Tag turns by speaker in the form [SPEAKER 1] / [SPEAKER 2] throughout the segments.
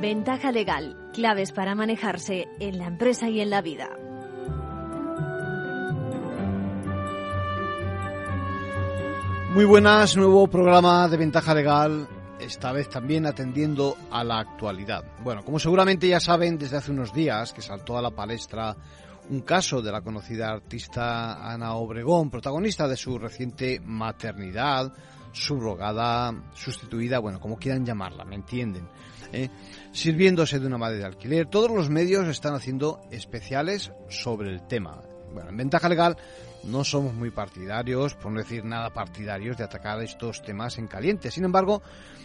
[SPEAKER 1] Ventaja legal, claves para manejarse en la empresa y en la vida.
[SPEAKER 2] Muy buenas, nuevo programa de Ventaja Legal, esta vez también atendiendo a la actualidad. Bueno, como seguramente ya saben, desde hace unos días que saltó a la palestra un caso de la conocida artista Ana Obregón, protagonista de su reciente maternidad, subrogada, sustituida, bueno, como quieran llamarla, ¿me entienden? ¿Eh? Sirviéndose de una madre de alquiler. Todos los medios están haciendo especiales sobre el tema. Bueno, en ventaja legal no somos muy partidarios, por no decir nada partidarios, de atacar estos temas en caliente. Sin embargo,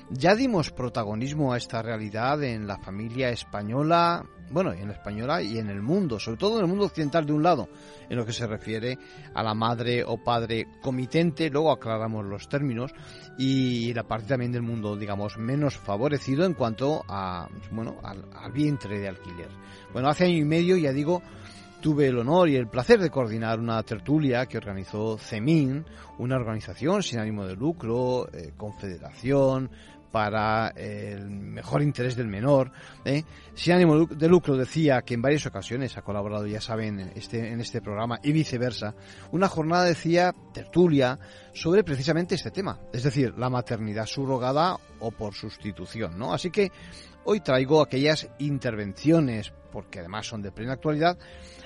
[SPEAKER 2] ya dimos protagonismo a esta realidad en la familia española, bueno, en la española y en el mundo, sobre todo en el mundo occidental de un lado, en lo que se refiere a la madre o padre comitente, luego aclaramos los términos, y la parte también del mundo, digamos, menos favorecido en cuanto a, bueno, al, al vientre de alquiler. Bueno, hace año y medio, ya digo, tuve el honor y el placer de coordinar una tertulia que organizó CEMIN, una organización sin ánimo de lucro, eh, confederación para el mejor interés del menor. ¿eh? Sin ánimo de lucro decía que en varias ocasiones ha colaborado, ya saben, en este, en este programa y viceversa. Una jornada decía tertulia sobre precisamente este tema, es decir, la maternidad subrogada o por sustitución. ¿no? Así que hoy traigo aquellas intervenciones, porque además son de plena actualidad,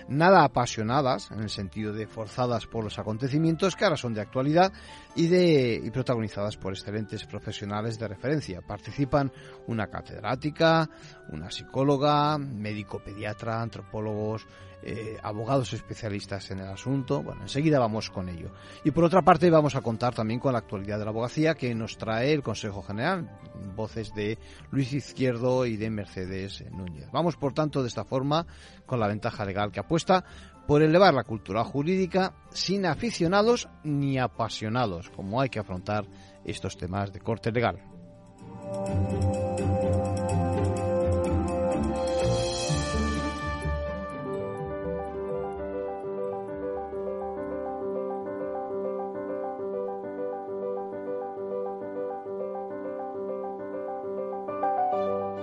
[SPEAKER 2] nada apasionadas, en el sentido de forzadas por los acontecimientos que ahora son de actualidad y, de, y protagonizadas por excelentes profesionales de referencia. Participan una catedrática, una psicóloga, médico pediatra, antropólogos, eh, abogados especialistas en el asunto. Bueno, enseguida vamos con ello. Y por otra parte vamos a contar también con la actualidad de la abogacía que nos trae el Consejo General, voces de Luis Izquierdo y de Mercedes Núñez. Vamos, por tanto, forma con la ventaja legal que apuesta por elevar la cultura jurídica sin aficionados ni apasionados, como hay que afrontar estos temas de corte legal.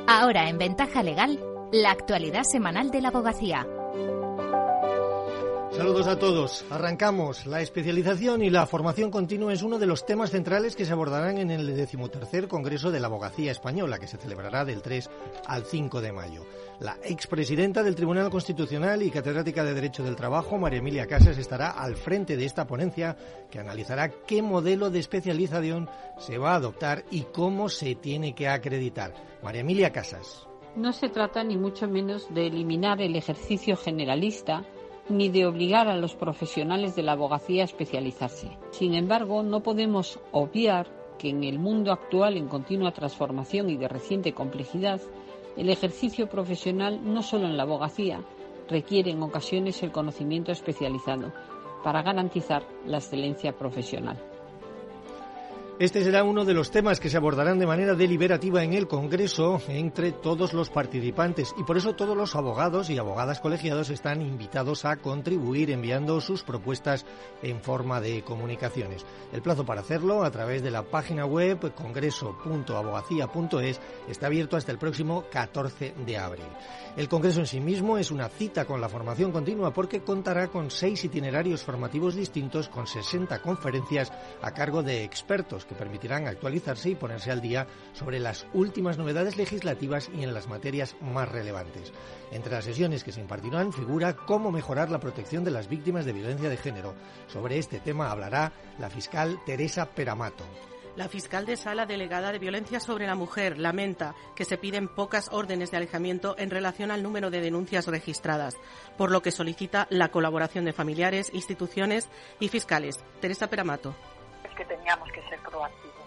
[SPEAKER 1] Ahora en Ventaja Legal, la actualidad semanal de la abogacía.
[SPEAKER 3] Saludos a todos. Arrancamos. La especialización y la formación continua es uno de los temas centrales que se abordarán en el decimotercer Congreso de la Abogacía Española, que se celebrará del 3 al 5 de mayo. La expresidenta del Tribunal Constitucional y catedrática de Derecho del Trabajo, María Emilia Casas, estará al frente de esta ponencia que analizará qué modelo de especialización se va a adoptar y cómo se tiene que acreditar. María Emilia Casas.
[SPEAKER 4] No se trata ni mucho menos de eliminar el ejercicio generalista ni de obligar a los profesionales de la abogacía a especializarse. Sin embargo, no podemos obviar que en el mundo actual en continua transformación y de reciente complejidad, el ejercicio profesional, no solo en la abogacía, requiere en ocasiones el conocimiento especializado para garantizar la excelencia profesional.
[SPEAKER 3] Este será uno de los temas que se abordarán de manera deliberativa en el Congreso entre todos los participantes y por eso todos los abogados y abogadas colegiados están invitados a contribuir enviando sus propuestas en forma de comunicaciones. El plazo para hacerlo a través de la página web congreso.abogacía.es está abierto hasta el próximo 14 de abril. El Congreso en sí mismo es una cita con la formación continua porque contará con seis itinerarios formativos distintos con 60 conferencias a cargo de expertos que permitirán actualizarse y ponerse al día sobre las últimas novedades legislativas y en las materias más relevantes. Entre las sesiones que se impartirán figura cómo mejorar la protección de las víctimas de violencia de género. Sobre este tema hablará la fiscal Teresa Peramato.
[SPEAKER 5] La fiscal de sala delegada de violencia sobre la mujer lamenta que se piden pocas órdenes de alejamiento en relación al número de denuncias registradas, por lo que solicita la colaboración de familiares, instituciones y fiscales. Teresa Peramato.
[SPEAKER 6] Que teníamos que ser proactivos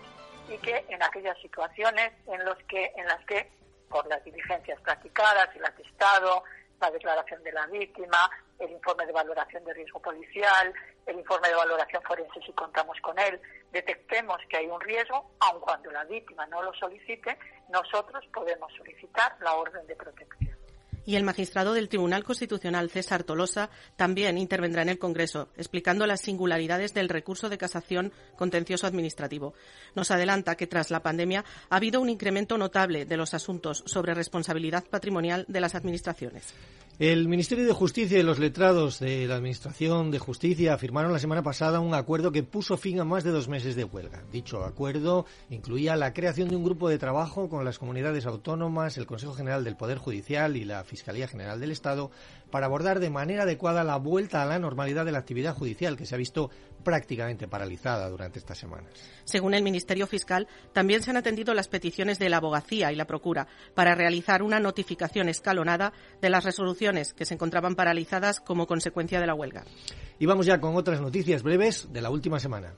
[SPEAKER 6] y que en aquellas situaciones en, los que, en las que, por las diligencias practicadas, el atestado, la declaración de la víctima, el informe de valoración de riesgo policial, el informe de valoración forense si contamos con él, detectemos que hay un riesgo, aun cuando la víctima no lo solicite, nosotros podemos solicitar la orden de protección.
[SPEAKER 5] Y el magistrado del Tribunal Constitucional, César Tolosa, también intervendrá en el Congreso, explicando las singularidades del recurso de casación contencioso administrativo. Nos adelanta que tras la pandemia ha habido un incremento notable de los asuntos sobre responsabilidad patrimonial de las administraciones.
[SPEAKER 3] El Ministerio de Justicia y los letrados de la Administración de Justicia firmaron la semana pasada un acuerdo que puso fin a más de dos meses de huelga. Dicho acuerdo incluía la creación de un grupo de trabajo con las comunidades autónomas, el Consejo General del Poder Judicial y la Fiscalía General del Estado para abordar de manera adecuada la vuelta a la normalidad de la actividad judicial que se ha visto prácticamente paralizada durante estas semanas.
[SPEAKER 5] Según el Ministerio Fiscal, también se han atendido las peticiones de la abogacía y la procura para realizar una notificación escalonada de las resoluciones que se encontraban paralizadas como consecuencia de la huelga.
[SPEAKER 3] Y vamos ya con otras noticias breves de la última semana.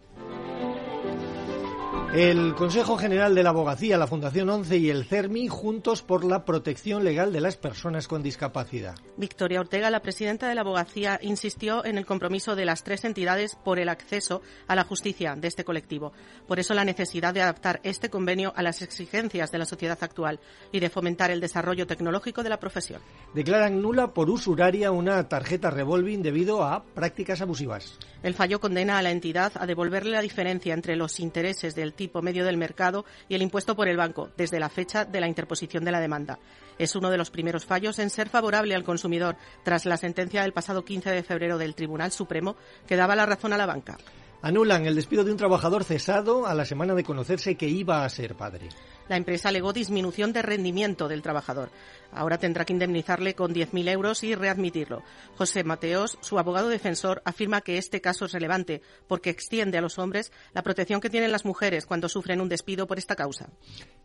[SPEAKER 3] El Consejo General de la Abogacía, la Fundación 11 y el CERMI juntos por la protección legal de las personas con discapacidad.
[SPEAKER 5] Victoria Ortega, la presidenta de la Abogacía, insistió en el compromiso de las tres entidades por el acceso a la justicia de este colectivo. Por eso la necesidad de adaptar este convenio a las exigencias de la sociedad actual y de fomentar el desarrollo tecnológico de la profesión.
[SPEAKER 3] Declaran nula por usuraria una tarjeta revolving debido a prácticas abusivas.
[SPEAKER 5] El fallo condena a la entidad a devolverle la diferencia entre los intereses del tipo medio del mercado y el impuesto por el banco desde la fecha de la interposición de la demanda. Es uno de los primeros fallos en ser favorable al consumidor tras la sentencia del pasado 15 de febrero del Tribunal Supremo que daba la razón a la banca.
[SPEAKER 3] Anulan el despido de un trabajador cesado a la semana de conocerse que iba a ser padre.
[SPEAKER 5] La empresa alegó disminución de rendimiento del trabajador. Ahora tendrá que indemnizarle con 10.000 euros y readmitirlo. José Mateos, su abogado defensor, afirma que este caso es relevante porque extiende a los hombres la protección que tienen las mujeres cuando sufren un despido por esta causa.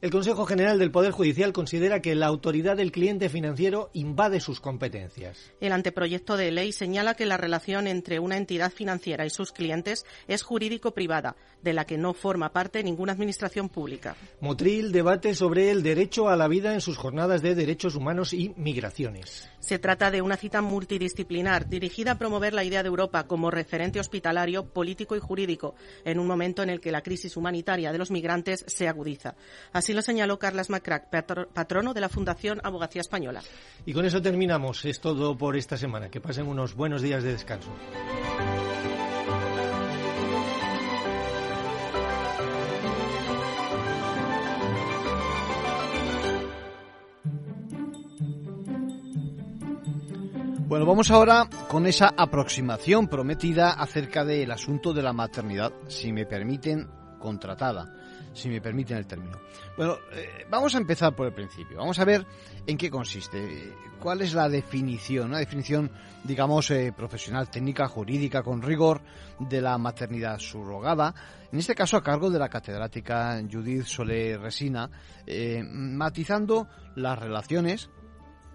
[SPEAKER 3] El Consejo General del Poder Judicial considera que la autoridad del cliente financiero invade sus competencias.
[SPEAKER 5] El anteproyecto de ley señala que la relación entre una entidad financiera y sus clientes es jurídico-privada, de la que no forma parte ninguna administración pública.
[SPEAKER 3] Motril debate sobre el derecho a la vida en sus jornadas de derechos humanos y migraciones.
[SPEAKER 5] Se trata de una cita multidisciplinar dirigida a promover la idea de Europa como referente hospitalario, político y jurídico en un momento en el que la crisis humanitaria de los migrantes se agudiza. Así lo señaló Carlas Macrack, patrono de la Fundación Abogacía Española.
[SPEAKER 3] Y con eso terminamos. Es todo por esta semana. Que pasen unos buenos días de descanso.
[SPEAKER 2] Bueno, vamos ahora con esa aproximación prometida acerca del asunto de la maternidad, si me permiten, contratada, si me permiten el término. Bueno, eh, vamos a empezar por el principio. Vamos a ver en qué consiste, cuál es la definición, una definición, digamos, eh, profesional, técnica, jurídica, con rigor de la maternidad subrogada, en este caso a cargo de la catedrática Judith Soler Resina, eh, matizando las relaciones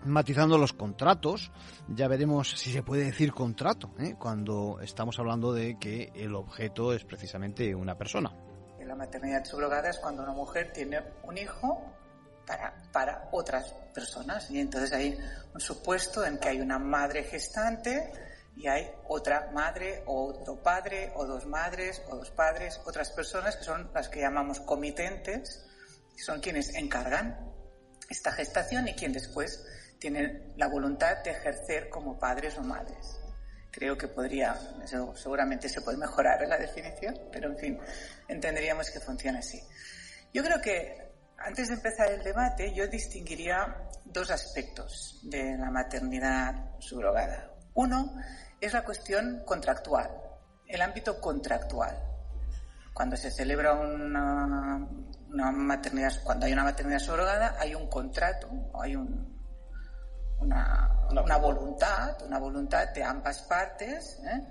[SPEAKER 2] matizando los contratos. Ya veremos si se puede decir contrato ¿eh? cuando estamos hablando de que el objeto es precisamente una persona.
[SPEAKER 7] La maternidad subrogada es cuando una mujer tiene un hijo para, para otras personas. Y entonces hay un supuesto en que hay una madre gestante y hay otra madre o otro padre o dos madres o dos padres, otras personas que son las que llamamos comitentes, son quienes encargan esta gestación y quien después tienen la voluntad de ejercer como padres o madres. Creo que podría, seguramente se puede mejorar en la definición, pero en fin, entenderíamos que funciona así. Yo creo que antes de empezar el debate, yo distinguiría dos aspectos de la maternidad subrogada. Uno es la cuestión contractual, el ámbito contractual. Cuando se celebra una, una maternidad, cuando hay una maternidad subrogada, hay un contrato, hay un, una, una, voluntad, una voluntad de ambas partes ¿eh?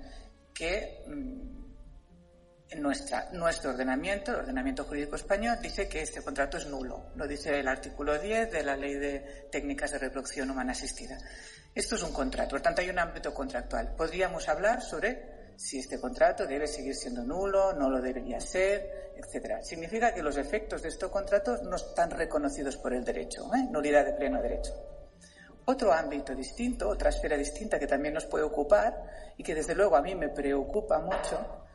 [SPEAKER 7] que mm, en nuestra, nuestro ordenamiento, el ordenamiento jurídico español, dice que este contrato es nulo. Lo dice el artículo 10 de la Ley de Técnicas de Reproducción Humana Asistida. Esto es un contrato, por tanto hay un ámbito contractual. Podríamos hablar sobre si este contrato debe seguir siendo nulo, no lo debería ser, etcétera. Significa que los efectos de estos contratos no están reconocidos por el derecho, ¿eh? nulidad de pleno derecho. Otro ámbito distinto, otra esfera distinta que también nos puede ocupar y que desde luego a mí me preocupa mucho,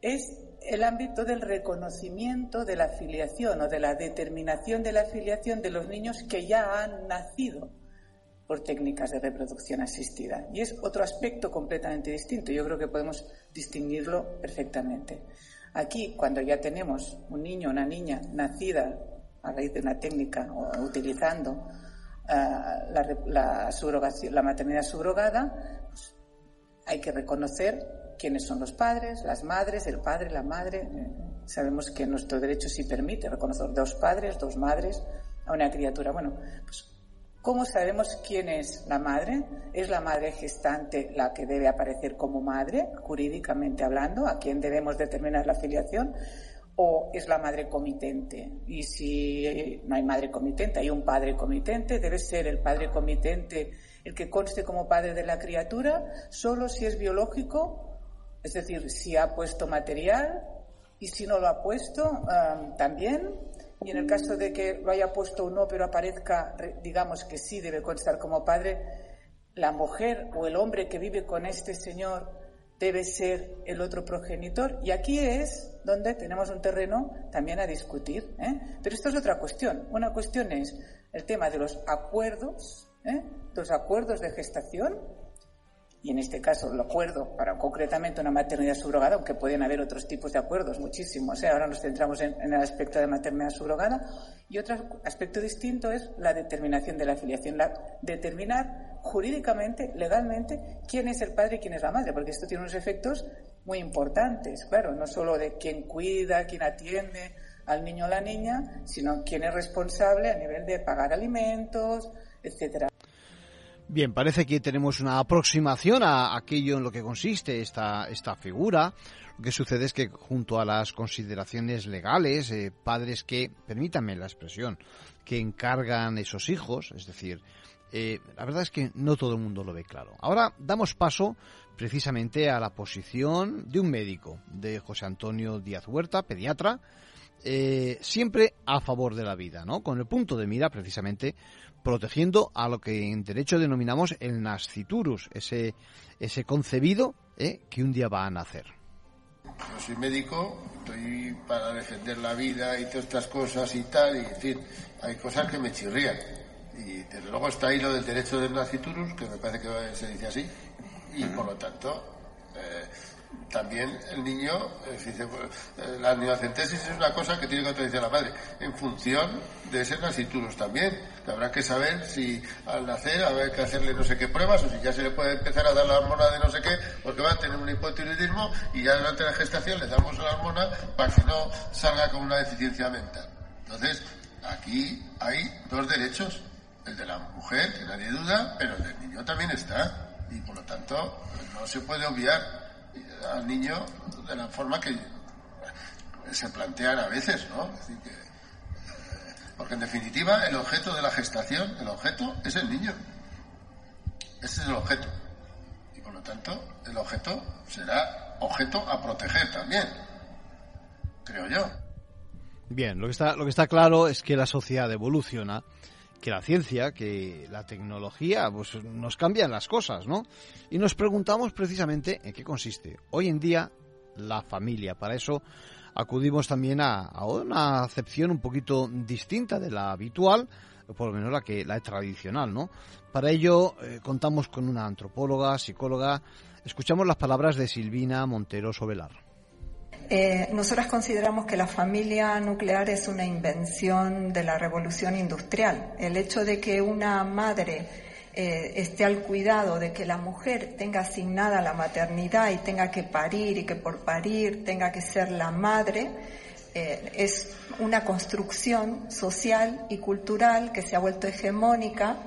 [SPEAKER 7] es el ámbito del reconocimiento de la afiliación o de la determinación de la afiliación de los niños que ya han nacido por técnicas de reproducción asistida. Y es otro aspecto completamente distinto. Yo creo que podemos distinguirlo perfectamente. Aquí, cuando ya tenemos un niño o una niña nacida a raíz de una técnica o utilizando eh, la, la, maternidad subrogada, pues, hay que reconocer quiénes son los padres, las madres, el padre, la madre. Eh, sabemos que nuestro derecho sí permite reconocer dos padres, dos madres a una criatura. Bueno, pues ¿Cómo sabemos quién es la madre? ¿Es la madre gestante la que debe aparecer como madre, jurídicamente hablando? ¿A quién debemos determinar la filiación? ¿O es la madre comitente? Y si no hay madre comitente, hay un padre comitente, debe ser el padre comitente el que conste como padre de la criatura, solo si es biológico, es decir, si ha puesto material y si no lo ha puesto, también y en el caso de que lo haya puesto o no, pero aparezca, digamos que sí debe constar como padre, la mujer o el hombre que vive con este señor debe ser el otro progenitor. Y aquí es donde tenemos un terreno también a discutir. ¿eh? Pero esto es otra cuestión. Una cuestión es el tema de los acuerdos, ¿eh? los acuerdos de gestación y en este caso el acuerdo para concretamente una maternidad subrogada, aunque pueden haber otros tipos de acuerdos, muchísimos. ¿eh? Ahora nos centramos en, el aspecto de maternidad subrogada. Y otro aspecto distinto es la determinación de la afiliación, la, determinar jurídicamente, legalmente, quién es el padre y quién es la madre, porque esto tiene unos efectos muy importantes, claro, no solo de quién cuida, quién atiende al niño o la niña, sino quién es responsable a nivel de pagar alimentos, etcétera.
[SPEAKER 2] Bien, parece que tenemos una aproximación a aquello en lo que consiste esta, esta figura. Lo que sucede es que junto a las consideraciones legales, eh, padres que, permítanme la expresión, que encargan esos hijos, es decir, eh, la verdad es que no todo el mundo lo ve claro. Ahora damos paso precisamente a la posición de un médico, de José Antonio Díaz Huerta, pediatra, eh, siempre a favor de la vida, ¿no? Con el punto de mira precisamente protegiendo a lo que en derecho denominamos el nasciturus, ese, ese concebido ¿eh? que un día va a nacer.
[SPEAKER 8] Yo soy médico, estoy para defender la vida y todas estas cosas y tal, y decir, hay cosas que me chirrían. Y desde luego está ahí lo del derecho del nasciturus, que me parece que se dice así, y por lo tanto, eh, también el niño, eh, eh, la neocentesis es una cosa que tiene que autorizar la madre, en función de ese nasciturus también. Que habrá que saber si al nacer habrá que hacerle no sé qué pruebas o si ya se le puede empezar a dar la hormona de no sé qué, porque va a tener un hipotiroidismo y ya durante la gestación le damos la hormona para que no salga con una deficiencia mental. Entonces, aquí hay dos derechos. El de la mujer, que nadie duda, pero el del niño también está. Y por lo tanto, no se puede obviar al niño de la forma que se plantean a veces, ¿no? Eh, porque en definitiva el objeto de la gestación, el objeto es el niño. Ese es el objeto. Y por lo tanto, el objeto será objeto a proteger también, creo yo.
[SPEAKER 2] Bien, lo que está, lo que está claro es que la sociedad evoluciona que la ciencia, que la tecnología, pues nos cambian las cosas, ¿no? Y nos preguntamos precisamente en qué consiste hoy en día la familia. Para eso acudimos también a, una acepción un poquito distinta de la habitual, por lo menos la que la tradicional, ¿no? Para ello eh, contamos con una antropóloga, psicóloga. Escuchamos las palabras de Silvina Montero Sobelar.
[SPEAKER 9] Eh, nosotras consideramos que la familia nuclear es una invención de la revolución industrial. El hecho de que una madre eh, esté al cuidado de que la mujer tenga asignada la maternidad y tenga que parir y que por parir tenga que ser la madre, eh, es una construcción social y cultural que se ha vuelto hegemónica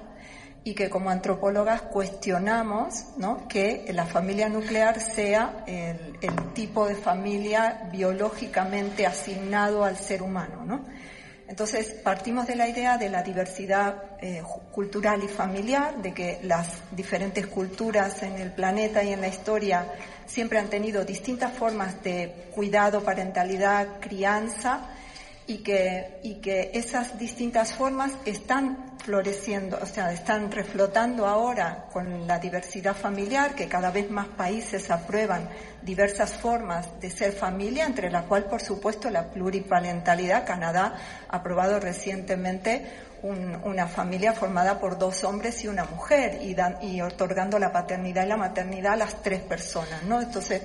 [SPEAKER 9] y que como antropólogas cuestionamos ¿no? que la familia nuclear sea el, tipo de familia biológicamente asignado al ser humano. ¿no? Entonces partimos de la idea de la diversidad eh, cultural y familiar, de que las diferentes culturas en el planeta y en la historia siempre han tenido distintas formas de cuidado, parentalidad, crianza, y que, y que esas distintas formas están floreciendo, o sea, están reflotando ahora con la diversidad familiar, que cada vez más países aprueban diversas formas de ser familia, entre la cual, por supuesto, la pluriparentalidad. Canadá ha aprobado recientemente una familia formada por dos hombres y una mujer y, y otorgando la paternidad y la maternidad a las tres personas, ¿no? Entonces,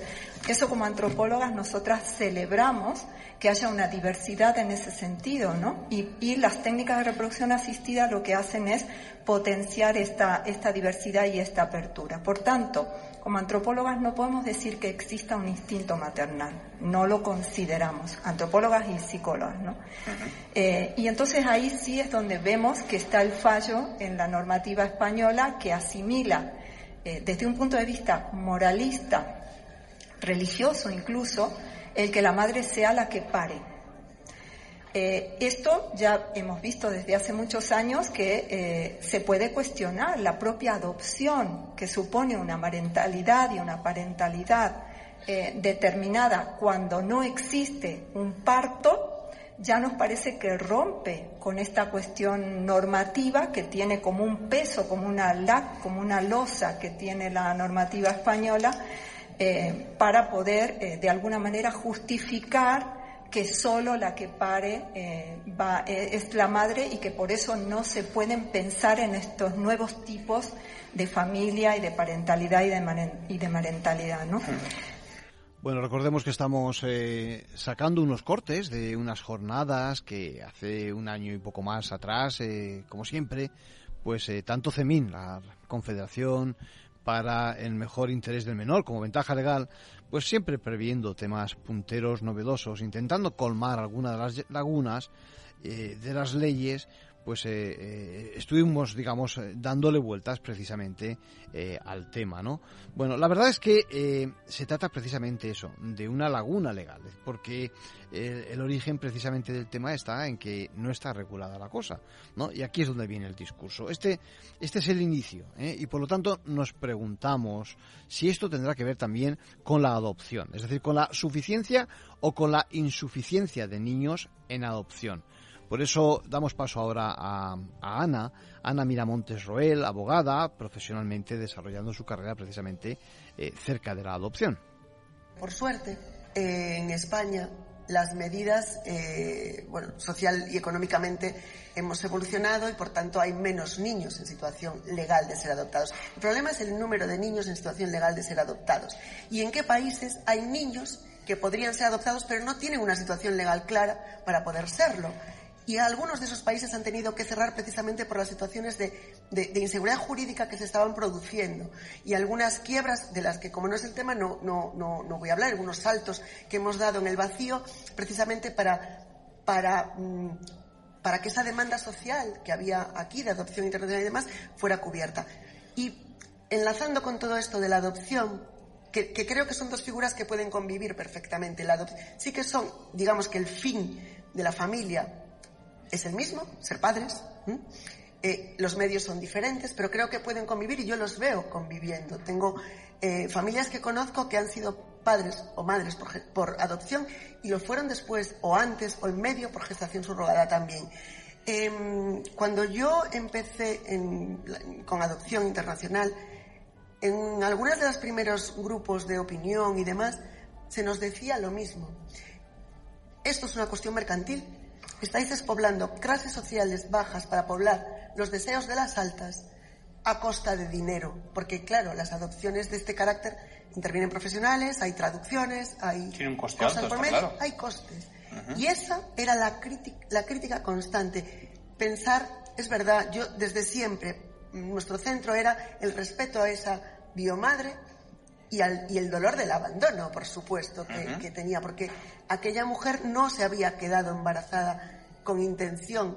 [SPEAKER 9] eso como antropólogas nosotras celebramos que haya una diversidad en ese sentido, ¿no? Y, y, las técnicas de reproducción asistida lo que hacen es potenciar esta, esta diversidad y esta apertura. Por tanto, como antropólogas no podemos decir que exista un instinto maternal, no lo consideramos, antropólogas y psicólogas, ¿no? Eh, y entonces ahí sí es donde vemos que está el fallo en la normativa española que asimila eh, desde un punto de vista moralista, religioso incluso, el que la madre sea la que pare eh, esto ya hemos visto desde hace muchos años que eh, se puede cuestionar la propia adopción que supone una parentalidad y una parentalidad eh, determinada cuando no existe un parto, ya nos parece que rompe con esta cuestión normativa que tiene como un peso, como una, como una losa que tiene la normativa española, para poder de alguna manera justificar que solo la que pare eh, eh, es la madre y que por eso no se pueden pensar en estos nuevos tipos de familia y de parentalidad y de, y marentalidad, ¿no?
[SPEAKER 2] Bueno, recordemos que estamos eh, sacando unos cortes de unas jornadas que hace un año y poco más atrás, como siempre, pues tanto CEMIN, la Confederación para el mejor interés del menor como ventaja legal, pues siempre previendo temas punteros novedosos, intentando colmar algunas de las lagunas eh, de las leyes pues eh, eh, estuvimos, digamos, eh, dándole vueltas precisamente al tema, ¿no? Bueno, la verdad es que se trata precisamente eso, de una laguna legal, porque el origen precisamente del tema está en que no está regulada la cosa, ¿no? Y aquí es donde viene el discurso. Este, este es el inicio, y por lo tanto nos preguntamos si esto tendrá que ver también con la adopción, es decir, con la suficiencia o con la insuficiencia de niños en adopción. Por eso damos paso ahora a, Ana, Ana Miramontes Roel, abogada, profesionalmente desarrollando su carrera precisamente eh, cerca de la adopción.
[SPEAKER 10] Por suerte, eh, en España las medidas, eh, social y económicamente hemos evolucionado y por tanto hay menos niños en situación legal de ser adoptados. El problema es el número de niños en situación legal de ser adoptados. ¿Y en qué países hay niños que podrían ser adoptados pero no tienen una situación legal clara para poder serlo? Y algunos de esos países han tenido que cerrar precisamente por las situaciones de, inseguridad jurídica que se estaban produciendo. Y algunas quiebras de las que, como no es el tema, no, no, no, no voy a hablar, algunos saltos que hemos dado en el vacío precisamente para, para, mm, para que esa demanda social que había aquí de adopción internacional y demás fuera cubierta. Y enlazando con todo esto de la adopción, que, que, creo que son dos figuras que pueden convivir perfectamente. La sí que son, digamos que el fin de la familia es el mismo, ser padres. Eh, los medios son diferentes, pero creo que pueden convivir y yo los veo conviviendo. Tengo eh, familias que conozco que han sido padres o madres por, adopción y lo fueron después o antes o en medio por gestación subrogada también. Em, cuando yo empecé con adopción internacional, en algunos de los primeros grupos de opinión y demás, se nos decía lo mismo. Esto es una cuestión mercantil, Estáis despoblando clases sociales bajas para poblar los deseos de las altas a costa de dinero, porque claro, las adopciones de este carácter intervienen profesionales, hay traducciones, hay
[SPEAKER 11] un coste cosas por medio,
[SPEAKER 10] hay costes. Y esa era la la crítica constante. Pensar, es verdad, yo desde siempre, nuestro centro era el respeto a esa biomadre y, al, y el dolor del abandono, por supuesto, que, que tenía, porque aquella mujer no se había quedado embarazada con intención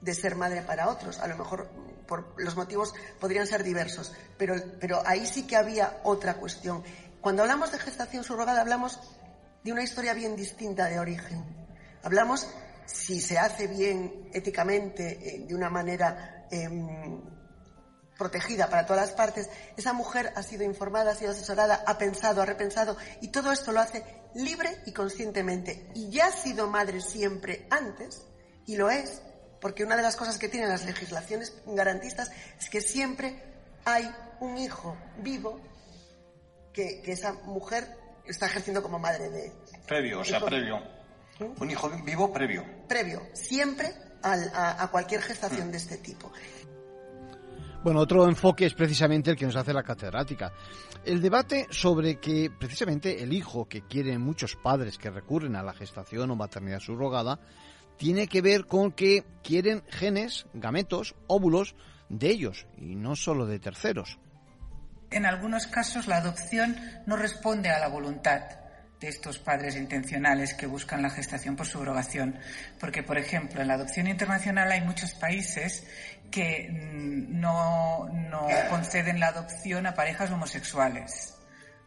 [SPEAKER 10] de ser madre para otros. A lo mejor por los motivos podrían ser diversos, pero, pero ahí sí que había otra cuestión. Cuando hablamos de gestación subrogada hablamos de una historia bien distinta de origen. Hablamos si se hace bien éticamente, eh, de una manera em, protegida para todas las partes, esa mujer ha sido informada, ha sido asesorada, ha pensado, ha repensado y todo esto lo hace libre y conscientemente. Y ya ha sido madre siempre antes, y lo es, porque una de las cosas que tienen las legislaciones garantistas es que siempre hay un hijo vivo que, esa mujer está ejerciendo como madre de...
[SPEAKER 11] Previo, o sea, previo. ¿Mm? Un hijo vivo previo.
[SPEAKER 10] Previo. Siempre a, cualquier gestación de este tipo.
[SPEAKER 2] Bueno, otro enfoque es precisamente el que nos hace la catedrática. El debate sobre que precisamente el hijo que quieren muchos padres que recurren a la gestación o maternidad subrogada tiene que ver con que quieren genes, gametos, óvulos de ellos y no solo de terceros.
[SPEAKER 7] En algunos casos la adopción no responde a la voluntad de estos padres intencionales que buscan la gestación por subrogación. Porque, por ejemplo, en la adopción internacional hay muchos países que mm, no, conceden la adopción a parejas homosexuales.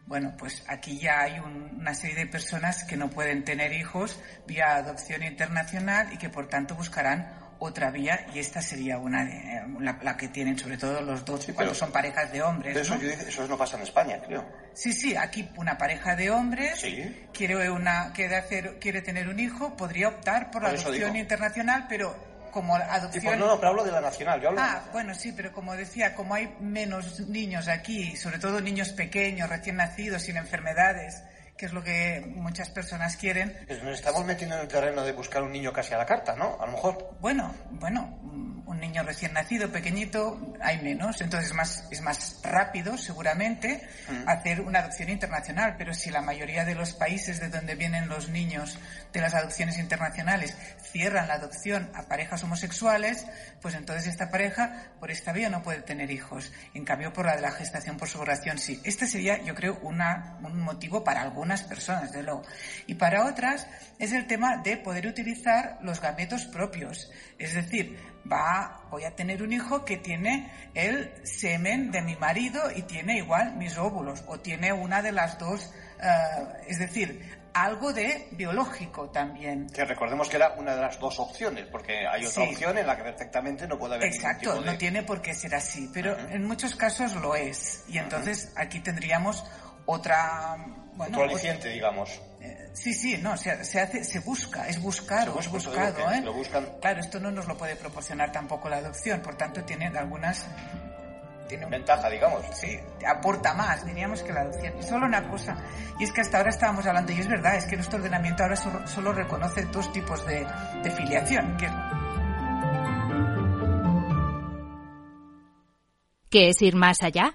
[SPEAKER 7] Bueno, pues aquí ya hay una serie de personas que no pueden tener hijos vía adopción internacional y que por tanto buscarán otra vía y esta sería una de, eh, la, que tienen sobre todo los dos cuando son parejas de hombres.
[SPEAKER 11] Eso, eso no pasa en España, creo.
[SPEAKER 7] Sí, sí, aquí una pareja de hombres quiere, una, quiere, hacer, quiere tener un hijo, podría optar por, la adopción internacional, pero como adopción...
[SPEAKER 11] no, no, pero hablo de la nacional. Yo hablo
[SPEAKER 7] ah, bueno, sí, pero como decía, como hay menos niños aquí, sobre todo niños pequeños, recién nacidos, sin enfermedades, que es lo que muchas personas quieren.
[SPEAKER 11] nos estamos metiendo en el terreno de buscar un niño casi a la carta, ¿no? A lo mejor.
[SPEAKER 7] Bueno, bueno, un niño recién nacido, pequeñito, hay menos, entonces es más, es más rápido, seguramente, mm. hacer una adopción internacional, pero si la mayoría de los países de donde vienen los niños de las adopciones internacionales cierran la adopción a parejas homosexuales, pues entonces esta pareja por esta vía no puede tener hijos. En cambio, por la de la gestación por subrogación sí. Este sería, yo creo, una, un motivo para algunas personas, de luego. Y para otras es el tema de poder utilizar los gametos propios. Es decir, va, voy a tener un hijo que tiene el semen de mi marido y tiene igual mis óvulos, o tiene una de las dos, eh, es decir, algo de biológico también.
[SPEAKER 11] Que recordemos que era una de las dos opciones, porque hay otra opción en la que perfectamente no puede haber.
[SPEAKER 7] Exacto, no tiene por qué ser así, pero en muchos casos lo es. Y entonces aquí tendríamos otra.
[SPEAKER 11] Bueno, Otro aliciente, digamos.
[SPEAKER 7] Sí, sí, no, se, se, hace, se busca, es buscado, es buscado, ¿eh? Claro, esto no nos lo puede proporcionar tampoco la adopción, por tanto tiene algunas
[SPEAKER 11] tiene ventaja, digamos.
[SPEAKER 7] Sí, aporta más, diríamos que la adopción. Y solo una cosa, y es que hasta ahora estábamos hablando, y es verdad, es que nuestro ordenamiento ahora solo, reconoce dos tipos de, de filiación. Que...
[SPEAKER 1] ¿Qué es ir más allá?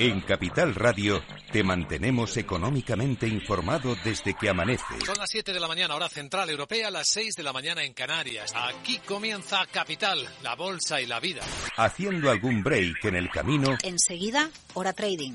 [SPEAKER 12] En Capital Radio te mantenemos económicamente informado desde que amanece.
[SPEAKER 13] Son las 7 de la mañana, hora central europea, las 6 de la mañana en Canarias. Aquí comienza Capital, la bolsa y la vida.
[SPEAKER 12] Haciendo algún break en el camino.
[SPEAKER 14] Enseguida, hora trading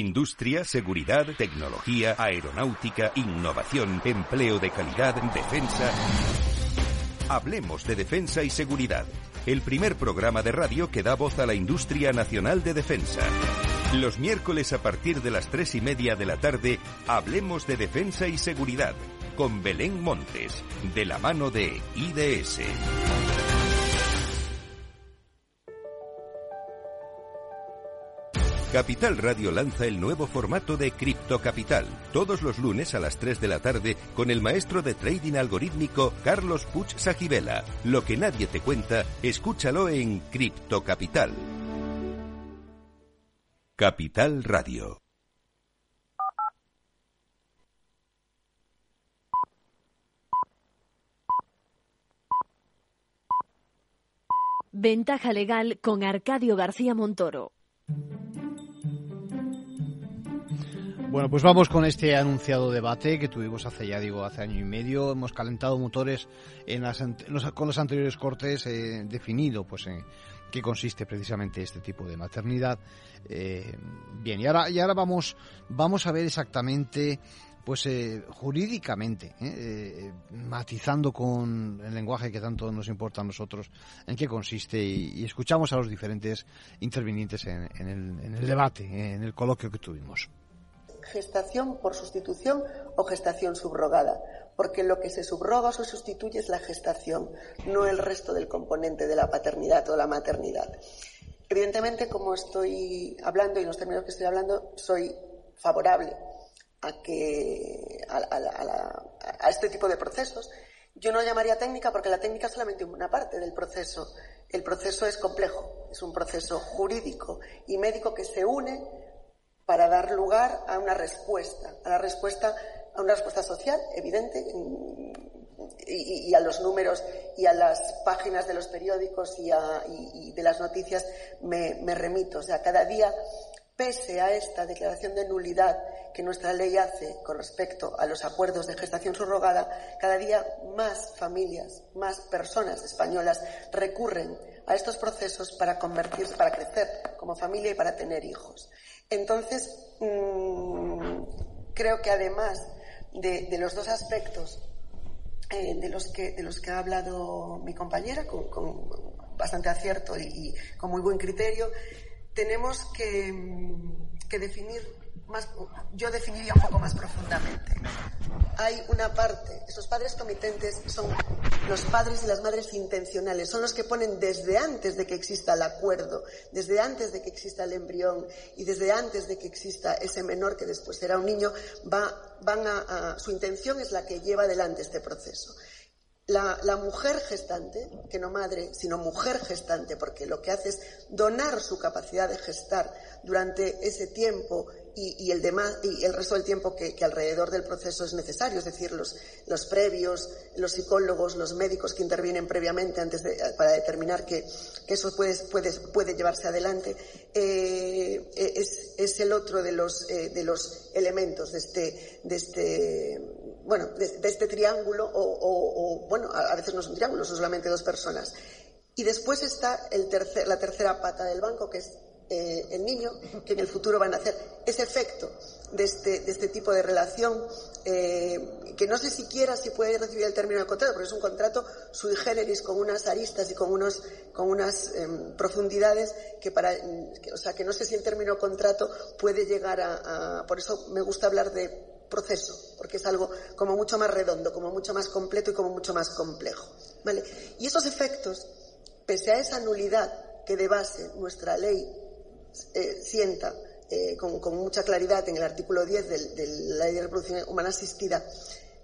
[SPEAKER 12] Industria, seguridad, tecnología, aeronáutica, innovación, empleo de calidad, defensa. Hablemos de defensa y seguridad. El primer programa de radio que da voz a la industria nacional de defensa. Los miércoles a partir de las tres y media de la tarde, hablemos de defensa y seguridad con Belén Montes, de la mano de IDS. Capital Radio lanza el nuevo formato de Cripto Capital, todos los lunes a las 3 de la tarde con el maestro de trading algorítmico Carlos Puch Sajibela. Lo que nadie te cuenta, escúchalo en Cripto Capital. Capital Radio.
[SPEAKER 15] Ventaja legal con Arcadio García Montoro.
[SPEAKER 2] Bueno, pues vamos con este anunciado debate que tuvimos hace ya digo hace año y medio. Hemos calentado motores en las, con los anteriores cortes, eh, definido pues en qué consiste precisamente este tipo de maternidad. Eh, bien, y ahora, y ahora vamos, vamos a ver exactamente pues eh, jurídicamente, eh, eh, matizando con el lenguaje que tanto nos importa a nosotros, en qué consiste y, escuchamos a los diferentes intervinientes en, el, debate, en el coloquio que tuvimos.
[SPEAKER 10] Gestación por sustitución o gestación subrogada, porque lo que se subroga o se sustituye es la gestación, no el resto del componente de la paternidad o la maternidad. Evidentemente, como estoy hablando y en los términos que estoy hablando, soy favorable a, que, a, este tipo de procesos. Yo no llamaría técnica porque la técnica es solamente una parte del proceso. El proceso es complejo, es un proceso jurídico y médico que se une para dar lugar a una respuesta, a la respuesta, a una respuesta social evidente y, a los números y a las páginas de los periódicos y, de las noticias me, me remito. O sea, cada día Pese a esta declaración de nulidad que nuestra ley hace con respecto a los acuerdos de gestación subrogada, cada día más familias, más personas españolas recurren a estos procesos para convertirse, para crecer como familia y para tener hijos. Entonces, mm, creo que además de, los dos aspectos eh, de, los que, de los que ha hablado mi compañera, con, bastante acierto y con muy buen criterio, tenemos mm, que, definir yo definiría un poco más profundamente. Hay una parte, esos padres comitentes son los padres y las madres intencionales, son los que ponen desde antes de que exista el acuerdo, desde antes de que exista el embrión y desde antes de que exista ese menor que después será un niño, va, van a, su intención es la que lleva adelante este proceso. La, mujer gestante, que no madre, sino mujer gestante, porque lo que hace es donar su capacidad de gestar durante ese tiempo y, el, demás, y el resto del tiempo que, alrededor del proceso es necesario, es decir, los, los, previos, los psicólogos, los médicos que intervienen previamente antes para determinar que, eso puede, puede, puede, llevarse adelante, eh, es, es, el otro de los, eh, de los elementos de este, de este bueno, de, este triángulo, o, bueno, a, veces no es un triángulo, son solamente dos personas. Y después está el tercer, la tercera pata del banco, que es eh, el niño, que en el futuro van a hacer ese efecto de este, de este tipo de relación, eh, que no sé siquiera si puede recibir el término de contrato, porque es un contrato sui generis con unas aristas y con, unos, con unas em, profundidades que para, o sea, que no sé si el término contrato puede llegar a, por eso me gusta hablar de proceso, porque es algo como mucho más redondo, como mucho más completo y como mucho más complejo. ¿vale? Y esos efectos, pese a esa nulidad que de base nuestra ley eh, sienta eh, con, mucha claridad en el artículo 10 de, la ley de reproducción humana asistida,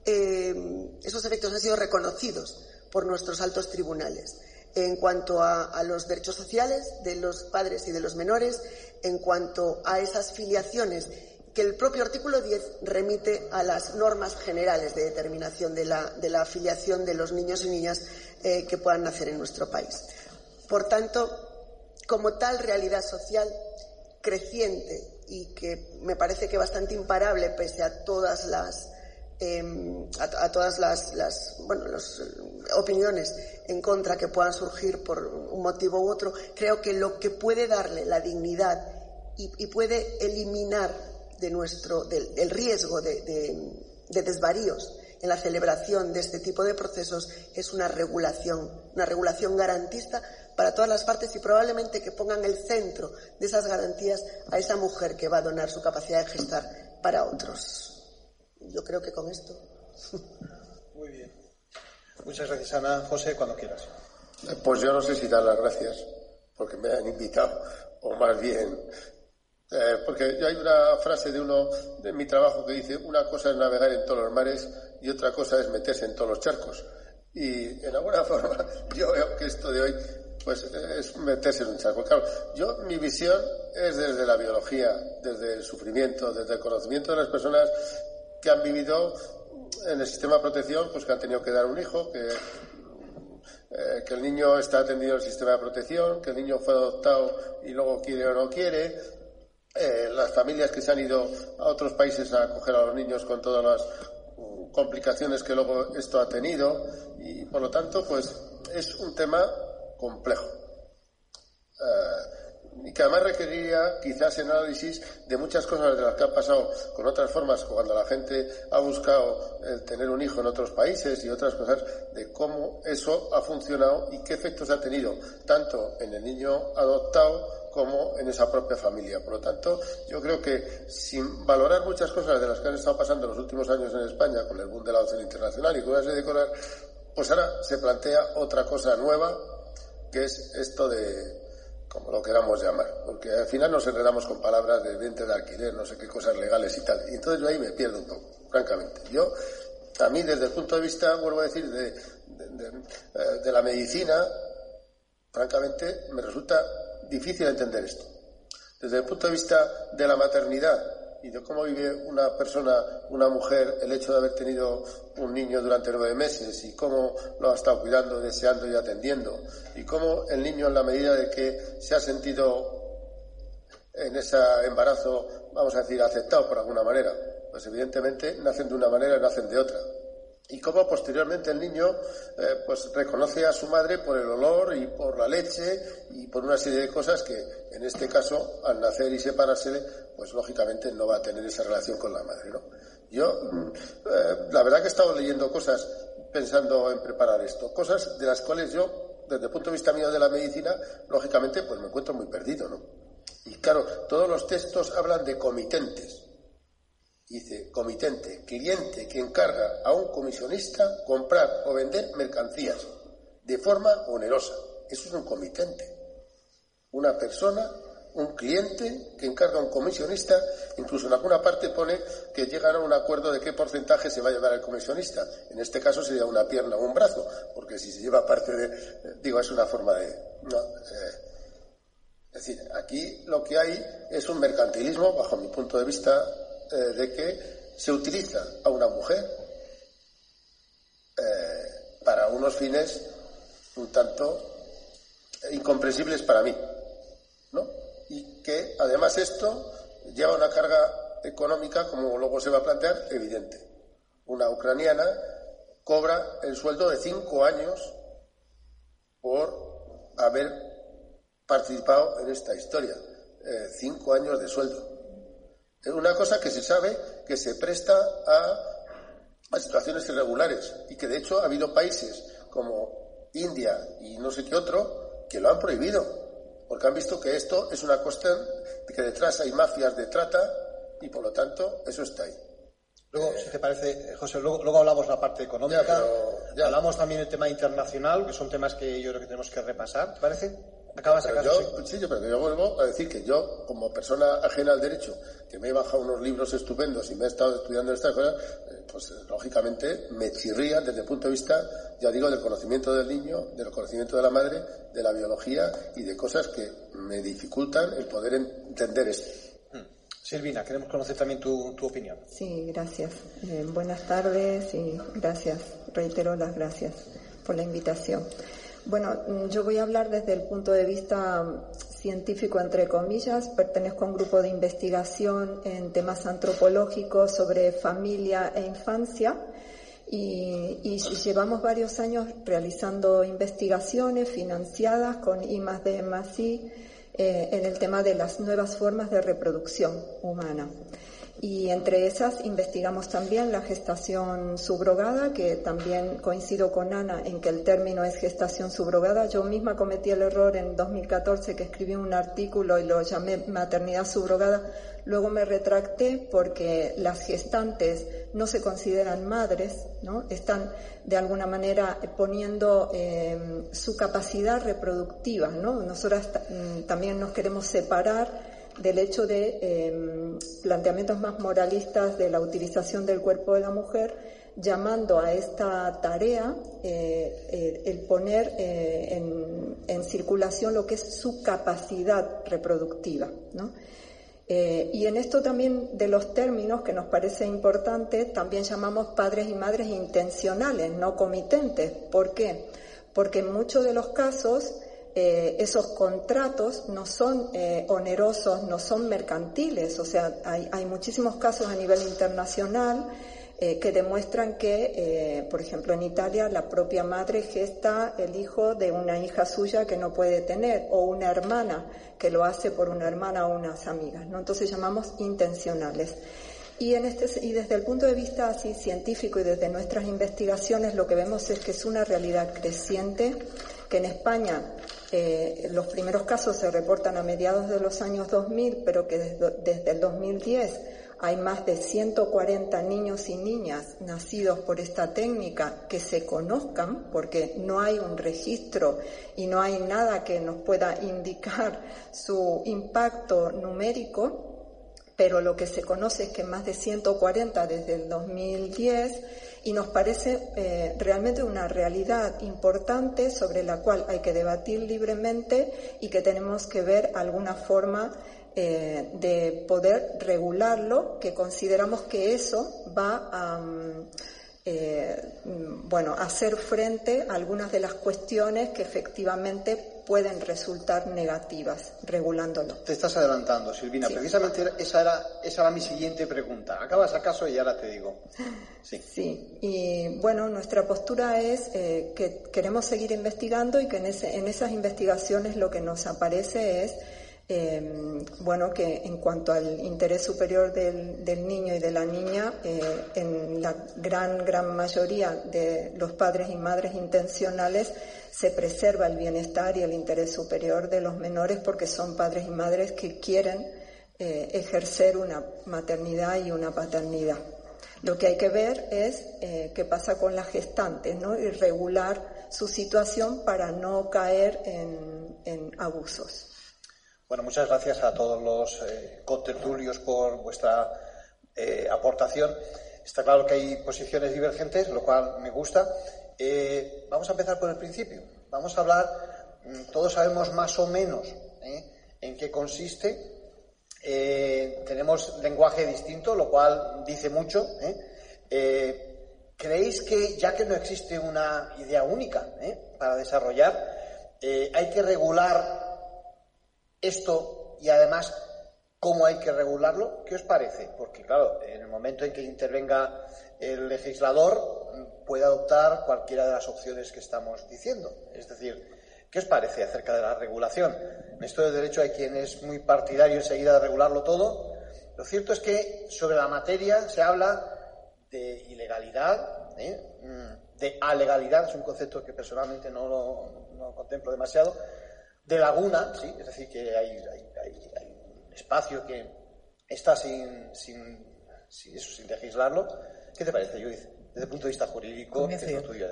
[SPEAKER 10] eh, esos efectos han sido reconocidos por nuestros altos tribunales en cuanto a, los derechos sociales de los padres y de los menores, en cuanto a esas filiaciones que el propio artículo 10 remite a las normas generales de determinación de la, de la afiliación de los niños y niñas que puedan nacer en nuestro país. Por tanto, como tal realidad social creciente y que me parece que bastante imparable pese a todas las em, a, todas las, bueno, las opiniones en contra que puedan surgir por un motivo u otro, creo que lo que puede darle la dignidad y puede eliminar de nuestro, del, riesgo de, desvaríos en la celebración de este tipo de procesos es una regulación, una regulación garantista para todas las partes y probablemente que pongan el centro de esas garantías a esa mujer que va a donar su capacidad de gestar para otros. Yo creo que con esto.
[SPEAKER 16] Muy bien. Muchas gracias, Ana. José, cuando quieras.
[SPEAKER 8] Pues yo no sé si dar las gracias porque me han invitado, o más bien eh, porque hay una frase de uno de mi trabajo que dice, una cosa es navegar en todos los mares y otra cosa es meterse en todos los charcos. Y en alguna forma yo veo que esto de hoy pues es meterse en un charco. Claro, yo mi visión es desde la biología, desde el sufrimiento, desde el conocimiento de las personas que han vivido en el sistema de protección, pues que han tenido que dar un hijo, que, eh, el niño está atendido en el sistema de protección, que el niño fue adoptado y luego quiere o no quiere, eh, las familias que se han ido a otros países a acoger a los niños con todas las mm, complicaciones que luego esto ha tenido y por lo tanto pues es un tema complejo. Eh, y que además requeriría quizás el análisis de muchas cosas de las que han pasado con otras formas, cuando la gente ha buscado tener un hijo en otros países y otras cosas, de cómo eso ha funcionado y qué efectos ha tenido, tanto en el niño adoptado como en esa propia familia. Por lo tanto, yo creo que sin valorar muchas cosas de las que han estado pasando en los últimos años en España, con el boom de la adopción internacional y con de cosas, pues ahora se plantea otra cosa nueva, que es esto de, como lo queramos llamar, porque al final nos enredamos con palabras de venta de alquiler, no sé qué cosas legales y tal, y entonces yo ahí me pierdo un poco, francamente. Yo, a mí desde el punto de vista, vuelvo a decir, de, de, eh, de la medicina, francamente, me resulta difícil entender esto. Desde el punto de vista de la maternidad y de cómo vive una persona, una mujer, el hecho de haber tenido un niño durante nueve meses y cómo lo ha estado cuidando, deseando y atendiendo, y cómo el niño, en la medida de que se ha sentido en ese embarazo, vamos a decir, aceptado por alguna manera, pues evidentemente nacen de una manera y nacen de otra y cómo posteriormente el niño eh, pues reconoce a su madre por el olor y por la leche y por una serie de cosas que en este caso al nacer y separarse pues lógicamente no va a tener esa relación con la madre ¿no? yo mm, eh, la verdad que he estado leyendo cosas pensando en preparar esto cosas de las cuales yo desde el punto de vista mío de la medicina lógicamente pues me encuentro muy perdido ¿no? y claro todos los textos hablan de comitentes Dice, comitente, cliente que encarga a un comisionista comprar o vender mercancías de forma onerosa. Eso es un comitente. Una persona, un cliente que encarga a un comisionista, incluso en alguna parte pone que llegan a un acuerdo de qué porcentaje se va a llevar el comisionista. En este caso sería una pierna o un brazo, porque si se lleva parte de, digo, es una forma de... Eh, es decir, aquí lo que hay es un mercantilismo, bajo mi punto de vista, eh, de que se utiliza a una mujer eh, para unos fines un tanto incomprensibles para mí, ¿no? Y que además esto lleva una carga económica, como luego se va a plantear, evidente. Una ucraniana cobra el sueldo de cinco años por haber participado en esta historia. Eh, cinco años de sueldo. Es una cosa que se sabe que se presta a, situaciones irregulares y que de hecho ha habido países como India y no sé qué otro que lo han prohibido porque han visto que esto es una cuestión de que detrás hay mafias de trata y por lo tanto eso está ahí.
[SPEAKER 16] Luego, si te parece, José, luego, luego hablamos la parte económica, ya, hablamos también del tema internacional, que son temas que yo creo que tenemos que repasar, ¿te parece?
[SPEAKER 8] Acabas yo, sí, pero yo vuelvo a decir que yo, como persona ajena al derecho, que me he bajado unos libros estupendos y me he estado estudiando estas cosas, eh, pues lógicamente me chirría desde el punto de vista, ya digo, del conocimiento del niño, del conocimiento de la madre, de la biología y de cosas que me dificultan el poder entender esto.
[SPEAKER 16] Hmm. Silvina, queremos conocer también tu, opinión.
[SPEAKER 9] Sí, gracias. Eh, buenas tardes y gracias. Reitero las gracias por la invitación. Bueno, yo voy a hablar desde el punto de vista científico, entre comillas. Pertenezco a un grupo de investigación en temas antropológicos sobre familia e infancia. Y, llevamos varios años realizando investigaciones financiadas con I D eh, en el tema de las nuevas formas de reproducción humana. Y entre esas investigamos también la gestación subrogada, que también coincido con Ana en que el término es gestación subrogada. Yo misma cometí el error en 2014 que escribí un artículo y lo llamé maternidad subrogada. Luego me retracté porque las gestantes no se consideran madres, ¿no? Están de alguna manera poniendo eh, su capacidad reproductiva, ¿no? Nosotras mm, también nos queremos separar del hecho de em, planteamientos más moralistas de la utilización del cuerpo de la mujer llamando a esta tarea el poner en, en, circulación lo que es su capacidad reproductiva. ¿no? Eh, y en esto también de los términos que nos parece importante, también llamamos padres y madres intencionales, no comitentes. ¿Por qué? Porque en muchos de los casos eh, esos contratos no son eh, onerosos, no son mercantiles. O sea, hay, hay muchísimos casos a nivel internacional que demuestran que, por ejemplo, en Italia la propia madre gesta el hijo de una hija suya que no puede tener o una hermana que lo hace por una hermana o unas amigas, ¿no? Entonces llamamos intencionales. Y, en este, y desde el punto de vista así científico y desde nuestras investigaciones lo que vemos es que es una realidad creciente, que en España eh, los primeros casos se reportan a mediados de los años 2000, pero que desde, desde el 2010 hay más de 140 niños y niñas nacidos por esta técnica que se conozcan, porque no hay un registro y no hay nada que nos pueda indicar su impacto numérico, pero lo que se conoce es que más de 140 desde el 2010 y nos parece eh, realmente una realidad importante sobre la cual hay que debatir libremente y que tenemos que ver alguna forma eh, de poder regularlo, que consideramos que eso va a, mm, eh, mm, hacer frente a algunas de las cuestiones que efectivamente pueden resultar negativas regulándolo.
[SPEAKER 16] Te estás adelantando, Silvina. Precisamente esa era, esa era mi siguiente pregunta. Acabas acaso y ahora te digo.
[SPEAKER 9] Sí. Sí. Y bueno, nuestra postura es eh, que queremos seguir investigando y que en, ese, en esas investigaciones lo que nos aparece es Em, bueno, que en cuanto al interés superior del, niño y de la niña, eh, en la gran, gran mayoría de los padres y madres intencionales se preserva el bienestar y el interés superior de los menores porque son padres y madres que quieren eh, ejercer una maternidad y una paternidad. Lo que hay que ver es eh, qué pasa con las gestantes ¿no? y regular su situación para no caer en abusos.
[SPEAKER 16] Bueno, muchas gracias a todos los eh, contertulios por vuestra eh, aportación. Está claro que hay posiciones divergentes, lo cual me gusta. Eh, vamos a empezar por el principio. Vamos a hablar, mm, todos sabemos más o menos en qué consiste. tenemos lenguaje distinto, lo cual dice mucho. ¿Creéis que, ya que no existe una idea única para desarrollar, hay que regular esto y además cómo hay que regularlo, ¿qué os parece? Porque claro, en el momento en que intervenga el legislador puede adoptar cualquiera de las opciones que estamos diciendo. Es decir, ¿qué os parece acerca de la regulación? En esto del derecho hay quien es muy partidario enseguida de regularlo todo. Lo cierto es que sobre la materia se habla de ilegalidad, ¿eh? mm, de alegalidad, es un concepto que personalmente no lo no contemplo demasiado, de laguna, sí, es decir, que hay, un espacio que está sin, sin, eso, sin legislarlo. ¿Qué te parece, Judith? Desde el punto de vista jurídico,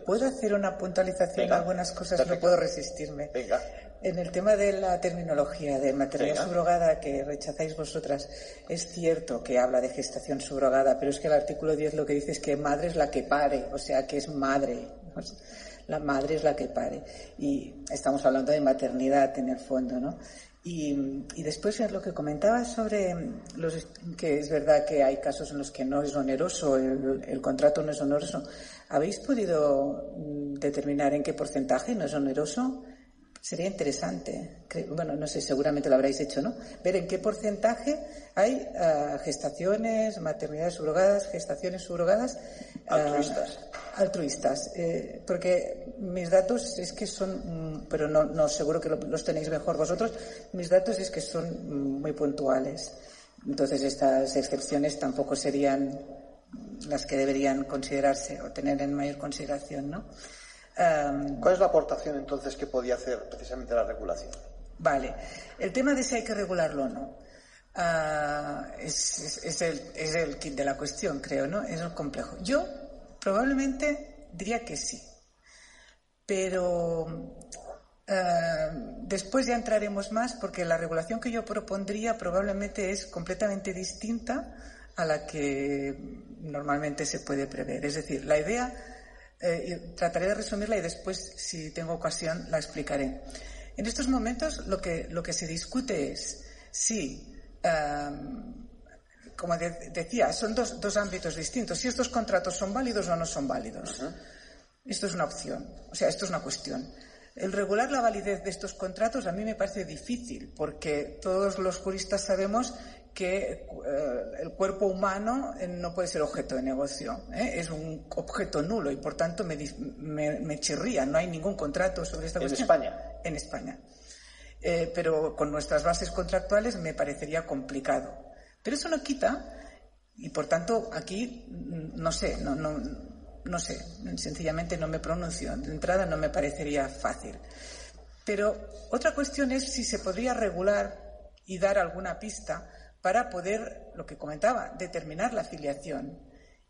[SPEAKER 7] ¿Puedo hacer una puntualización? Algunas cosas no puedo resistirme.
[SPEAKER 16] Venga.
[SPEAKER 7] En el tema de la terminología de maternidad subrogada que rechazáis vosotras, es cierto que habla de gestación subrogada, pero es que el artículo 10 lo que dice es que madre es la que pare, o sea, que es madre la madre es la que pare. Y estamos hablando de maternidad en el fondo, ¿no? Y, después lo que comentaba sobre los, que es verdad que hay casos en los que no es oneroso, el, el contrato no es oneroso. ¿Habéis podido mm, determinar en qué porcentaje no es oneroso? Sería interesante, bueno, no sé, seguramente lo habréis hecho, ¿no? Ver en qué porcentaje hay ah, gestaciones, maternidades subrogadas, gestaciones subrogadas.
[SPEAKER 16] Ah, altruistas.
[SPEAKER 7] altruistas. Eh, porque mis datos es que son, mm, pero no, no seguro que los tenéis mejor vosotros, mis datos es que son muy puntuales. Entonces estas excepciones tampoco serían las que deberían considerarse o tener en mayor consideración, ¿no?
[SPEAKER 16] ¿Cuál es la aportación entonces que podía hacer precisamente la regulación?
[SPEAKER 7] Vale. El tema de si hay que regularlo o no. Ah, es, el, kit de la cuestión, creo, ¿no? Es un complejo. Yo probablemente diría que sí. Pero ah, después ya entraremos más porque la regulación que yo propondría probablemente es completamente distinta a la que normalmente se puede prever. Es decir, la idea, eh, trataré de resumirla y después, si tengo ocasión, la explicaré. En estos momentos lo que, lo que se discute es si, como decía, son dos, dos, ámbitos distintos, si estos contratos son válidos o no son válidos. Esto es una opción, o sea, esto es una cuestión. El regular la validez de estos contratos a mí me parece difícil, porque todos los juristas sabemos que eh, el cuerpo humano eh, no puede ser objeto de negocio, ¿eh? es un objeto nulo y por tanto me, me, chirría, no hay ningún contrato sobre esta cuestión.
[SPEAKER 16] ¿En España?
[SPEAKER 7] En España. pero con nuestras bases contractuales me parecería complicado. Pero eso no quita, y por tanto aquí, mm, no sé, no, no, no sé, sencillamente no me pronuncio. De entrada no me parecería fácil. Pero otra cuestión es si se podría regular y dar alguna pista para poder, lo que comentaba, determinar la afiliación.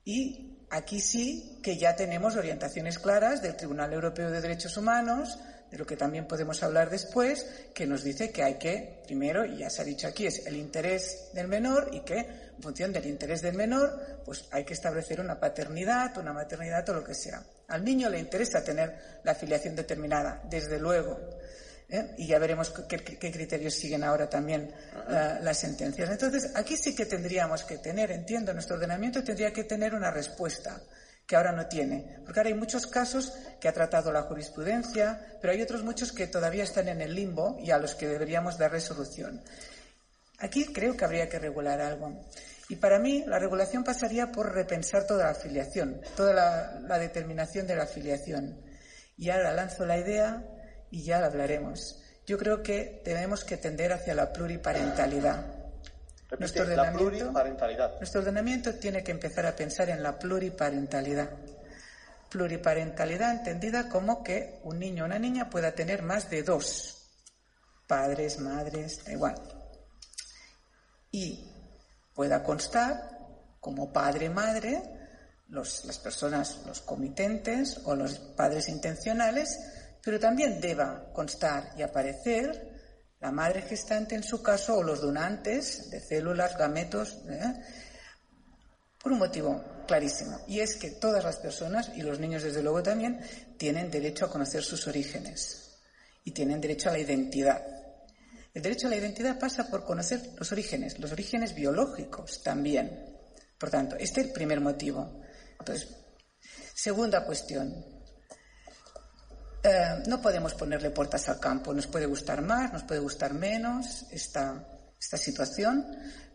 [SPEAKER 7] Y aquí sí que ya tenemos orientaciones claras del Tribunal Europeo de Derechos Humanos, de lo que también podemos hablar después, que nos dice que hay que, primero, y ya se ha dicho aquí, es el interés del menor y que, en función del interés del menor, pues hay que establecer una paternidad, una maternidad o lo que sea. Al niño le interesa tener la afiliación determinada, desde luego. ¿Eh? Y ya veremos qué, criterios siguen ahora también las sentencias. Entonces, aquí sí que tendríamos que tener, entiendo, nuestro ordenamiento tendría que tener una respuesta que ahora no tiene. Porque ahora hay muchos casos que ha tratado la jurisprudencia, pero hay otros muchos que todavía están en el limbo y a los que deberíamos dar resolución. Aquí creo que habría que regular algo. Y para mí la regulación pasaría por repensar toda la afiliación, toda la, determinación de la afiliación. Y ahora lanzo la idea y ya la hablaremos. Yo creo que tenemos que tender hacia la pluriparentalidad
[SPEAKER 16] nuestro ordenamiento,
[SPEAKER 7] Nuestro ordenamiento tiene que empezar a pensar en la pluriparentalidad. Pluriparentalidad entendida como que un niño o una niña pueda tener más de dos padres, madres, da igual. Y pueda constar como padre-madre las personas, los comitentes o los padres intencionales, pero también deba constar y aparecer la madre gestante en su caso o los donantes de células, gametos, ¿eh? por un motivo clarísimo. Y es que todas las personas, y los niños desde luego también, tienen derecho a conocer sus orígenes y tienen derecho a la identidad. El derecho a la identidad pasa por conocer los orígenes, los orígenes biológicos también. Por tanto, este es el primer motivo. Entonces, segunda cuestión, eh, no podemos ponerle puertas al campo. Nos puede gustar más, nos puede gustar menos esta, situación,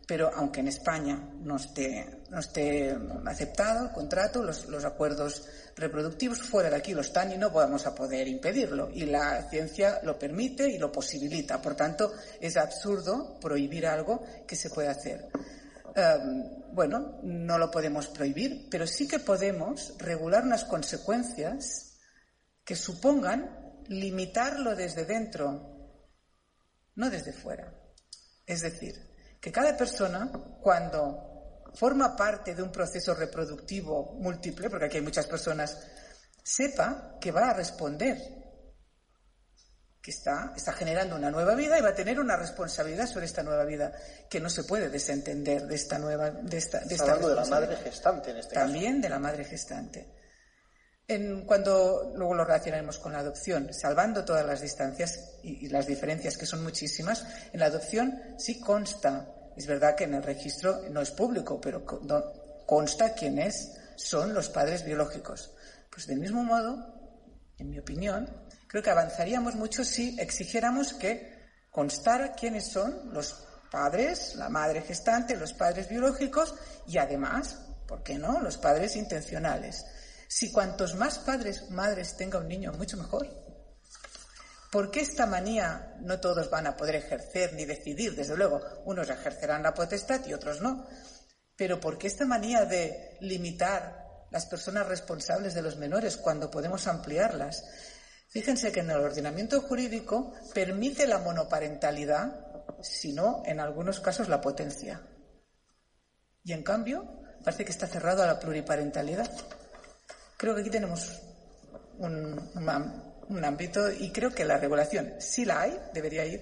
[SPEAKER 7] pero aunque en España no esté, no esté aceptado el contrato, los, los, acuerdos reproductivos fuera de aquí lo están y no vamos a poder impedirlo. Y la ciencia lo permite y lo posibilita. Por tanto, es absurdo prohibir algo que se puede hacer. Eh, bueno, no lo podemos prohibir, pero sí que podemos regular unas consecuencias que supongan limitarlo desde dentro, no desde fuera. Es decir, que cada persona, cuando forma parte de un proceso reproductivo múltiple, porque aquí hay muchas personas, sepa que va a responder, que está, está generando una nueva vida y va a tener una responsabilidad sobre esta nueva vida, que no se puede desentender de esta nueva, de esta, de esta
[SPEAKER 16] hablando de la madre gestante en este
[SPEAKER 7] caso. También de la madre gestante cuando luego lo relacionaremos con la adopción, salvando todas las distancias y, las diferencias que son muchísimas, en la adopción sí consta, es verdad que en el registro no es público, pero consta quiénes son los padres biológicos. Pues del mismo modo, en mi opinión, creo que avanzaríamos mucho si exigiéramos que constara quiénes son los padres, la madre gestante, los padres biológicos y además, ¿por qué no?, los padres intencionales. Si cuantos más padres, madres tenga un niño, mucho mejor. ¿Por qué esta manía no todos van a poder ejercer ni decidir? Desde luego, unos ejercerán la potestad y otros no. Pero ¿por qué esta manía de limitar las personas responsables de los menores cuando podemos ampliarlas? Fíjense que en el ordenamiento jurídico permite la monoparentalidad, sino en algunos casos la potencia. Y en cambio, parece que está cerrado a la pluriparentalidad. Creo que aquí tenemos un, ámbito y creo que la regulación, si la hay, debería ir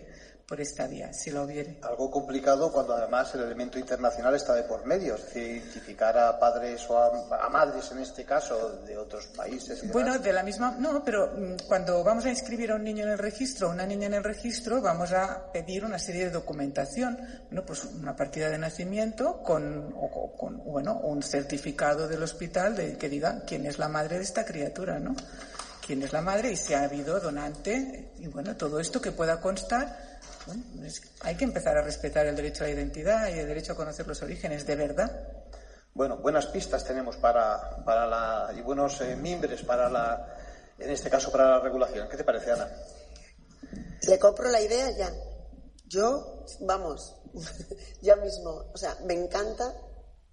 [SPEAKER 7] por esta vía, si lo hubiere.
[SPEAKER 16] Algo complicado cuando además el elemento internacional está de por medio, es decir, identificar a padres o a, madres en este caso de otros países.
[SPEAKER 7] bueno, de la misma, no, pero mm, cuando vamos a inscribir a un niño en el registro o una niña en el registro, vamos a pedir una serie de documentación, bueno, pues una partida de nacimiento con, o, con bueno, un certificado del hospital de que diga quién es la madre de esta criatura, ¿no? quién es la madre y si ha habido donante y bueno, todo esto que pueda constar hay que empezar a respetar el derecho a la identidad y el derecho a conocer los orígenes, de verdad.
[SPEAKER 16] Bueno, buenas pistas tenemos para, para la, y buenos eh, mimbres para la, en este caso para la regulación. ¿Qué te parece, Ana?
[SPEAKER 10] Le compro la idea ya. Yo, vamos, ya mismo, o sea, me encanta,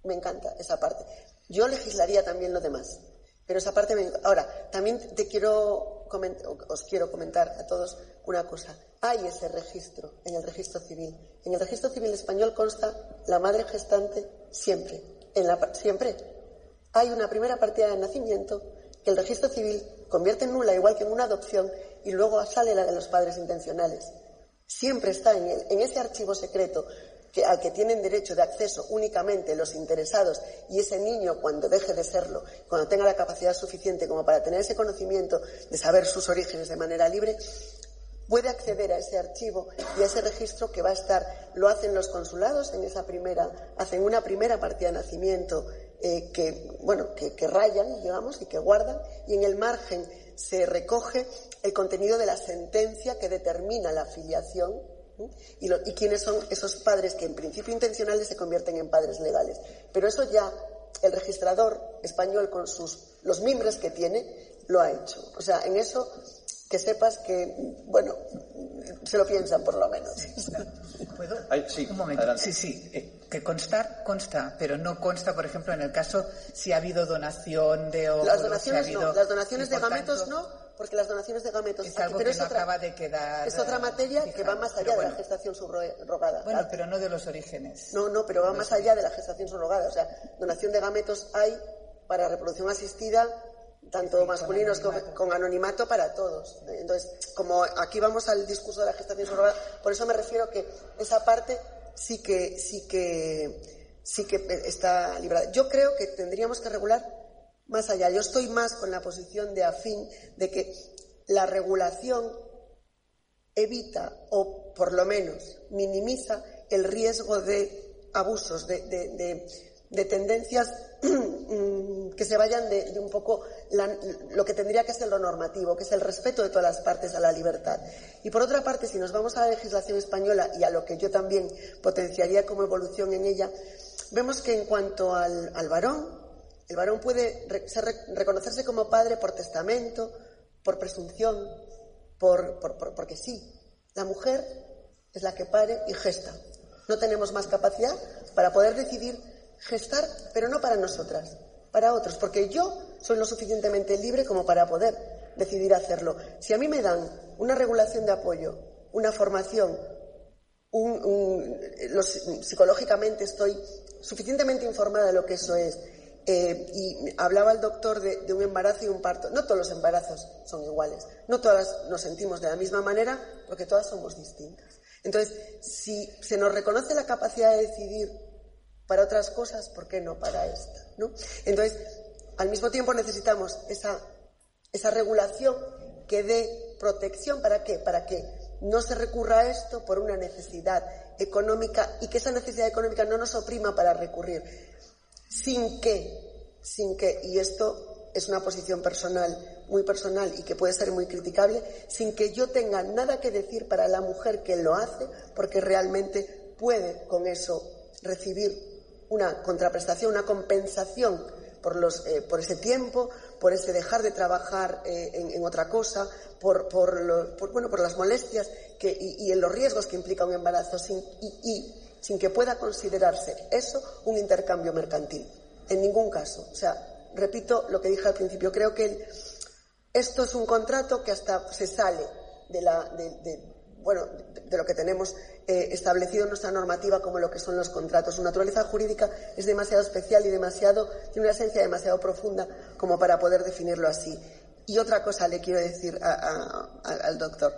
[SPEAKER 10] me encanta esa parte. Yo legislaría también lo demás, pero esa parte me... Ahora, también te quiero os quiero comentar a todos una cosa hay ese registro en el registro civil. En el registro civil español consta la madre gestante siempre. En la, siempre. Hay una primera partida de nacimiento que el registro civil convierte en nula, igual que en una adopción, y luego sale la de los padres intencionales. Siempre está en, en ese archivo secreto que, al que tienen derecho de acceso únicamente los interesados y ese niño cuando deje de serlo, cuando tenga la capacidad suficiente como para tener ese conocimiento de saber sus orígenes de manera libre, puede acceder a ese archivo y a ese registro que va a estar, lo hacen los consulados en esa primera, hacen una primera partida de nacimiento eh, que, bueno, que, rayan, digamos, y que guardan, y en el margen se recoge el contenido de la sentencia que determina la afiliación y, y quiénes son esos padres que en principio intencionales se convierten en padres legales. Pero eso ya el registrador español con sus los mimbres que tiene lo ha hecho. O sea, en eso que sepas que, bueno, se lo piensan por lo menos.
[SPEAKER 7] ¿Puedo? sí, Un momento. Sí, sí, eh, que constar consta, pero no consta, por ejemplo, en el caso si ha habido donación de
[SPEAKER 10] Las donaciones no, las donaciones de gametos no, porque las donaciones de gametos
[SPEAKER 7] es algo pero que no otra, acaba de quedar
[SPEAKER 10] es otra materia que va más allá de la gestación subrogada.
[SPEAKER 7] Bueno pero no de los orígenes.
[SPEAKER 10] No no pero va más allá de la gestación subrogada. O sea donación de gametos hay para reproducción asistida tanto masculinos con, anonimato. para todos. Entonces, como aquí vamos al discurso de la gestación subrogada, por eso me refiero que esa parte sí que, sí que, sí que está librada. Yo creo que tendríamos que regular más allá. Yo estoy más con la posición de afín de que la regulación evita o por lo menos minimiza el riesgo de abusos, de, de tendencias mm, que se vayan de, un poco lo que tendría que ser lo normativo, que es el respeto de todas las partes a la libertad. Y por otra parte, si nos vamos a la legislación española y a lo que yo también potenciaría como evolución en ella, vemos que en cuanto al, varón, el varón puede reconocerse como padre por testamento, por presunción, por, porque sí. La mujer es la que pare y gesta. No tenemos más capacidad para poder decidir gestar, pero no para nosotras, para otros, porque yo soy lo suficientemente libre como para poder decidir hacerlo. Si a mí me dan una regulación de apoyo, una formación, psicológicamente estoy suficientemente informada de lo que eso es. Eh, y hablaba el doctor de, un embarazo y un parto. No todos los embarazos son iguales. No todas nos sentimos de la misma manera porque todas somos distintas. Entonces, si se nos reconoce la capacidad de decidir para otras cosas, ¿por qué no para esta? ¿no? Entonces, al mismo tiempo necesitamos esa, esa regulación que dé protección. ¿Para qué? Para que no se recurra a esto por una necesidad económica y que esa necesidad económica no nos oprima para recurrir. Sin que, sin que, y esto es una posición personal, muy personal y que puede ser muy criticable, sin que yo tenga nada que decir para la mujer que lo hace, porque realmente puede con eso recibir una contraprestación, una compensación por, los, eh, por ese tiempo, por ese dejar de trabajar eh, en, otra cosa, por, por, bueno, por las molestias que, y, en los riesgos que implica un embarazo, sin, y, sin que pueda considerarse eso un intercambio mercantil. En ningún caso. O sea, repito lo que dije al principio, creo que esto es un contrato que hasta se sale de, la, de, bueno, de lo que tenemos eh, establecido en nuestra normativa como lo que son los contratos. Su naturaleza jurídica es demasiado especial y demasiado, tiene una esencia demasiado profunda como para poder definirlo así. Y otra cosa le quiero decir al doctor.